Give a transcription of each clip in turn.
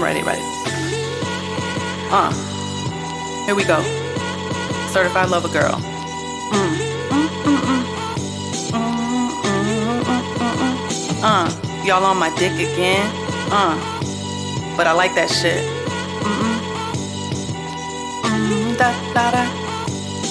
I'm ready. Uh, here we go. Certified lover girl. Mm. Mm, mm, mm. Mm, mm, mm, mm, mm. Uh, y'all on my dick again? Uh, but I like that shit. Mm-mm. Mm, da, da, da.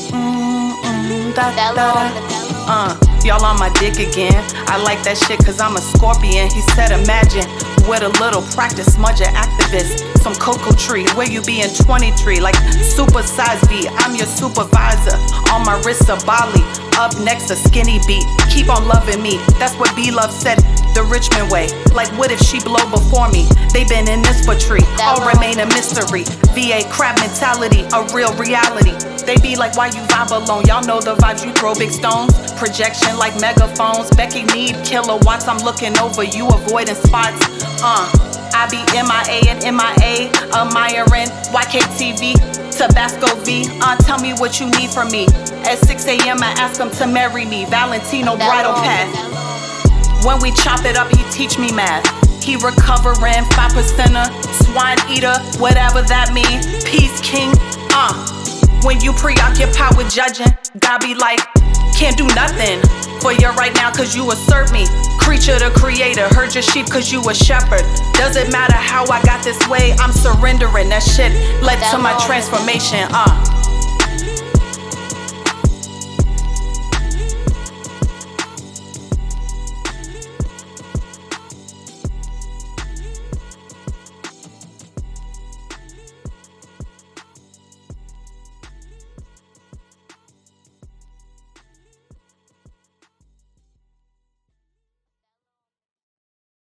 Mm, mm, da, da, da. Uh, y'all on my dick again. I like that shit cause I'm a scorpion. He said, imagine with a little practice, smudge an activist. Some cocoa tree, where you be in 23, like super size V. I'm your supervisor. On my wrist, a Bali. Up next, a skinny beat. Keep on loving me. That's what B Love said the Richmond way. Like, what if she blow before me? They been in this for tree. All remain a mystery. VA crab mentality, a real reality. They be like, why you vibe alone? Y'all know the vibes, you throw big stones. Projection like megaphones. Becky need killer. kilowatts. I'm looking over you, avoiding spots. Uh, I be MIA and MIA, admiring YKTV, Tabasco V. Uh, tell me what you need from me. At 6 a.m., I ask him to marry me. Valentino bridal path. When we chop it up, he teach me math. He recovering, five percenter, swine eater, whatever that mean. Peace king, uh. When you preoccupied with judging, God be like, can't do nothing for you right now cause you assert me. Creature the creator, heard your sheep cause you a shepherd. Doesn't matter how I got this way, I'm surrendering. That shit led to my transformation, uh.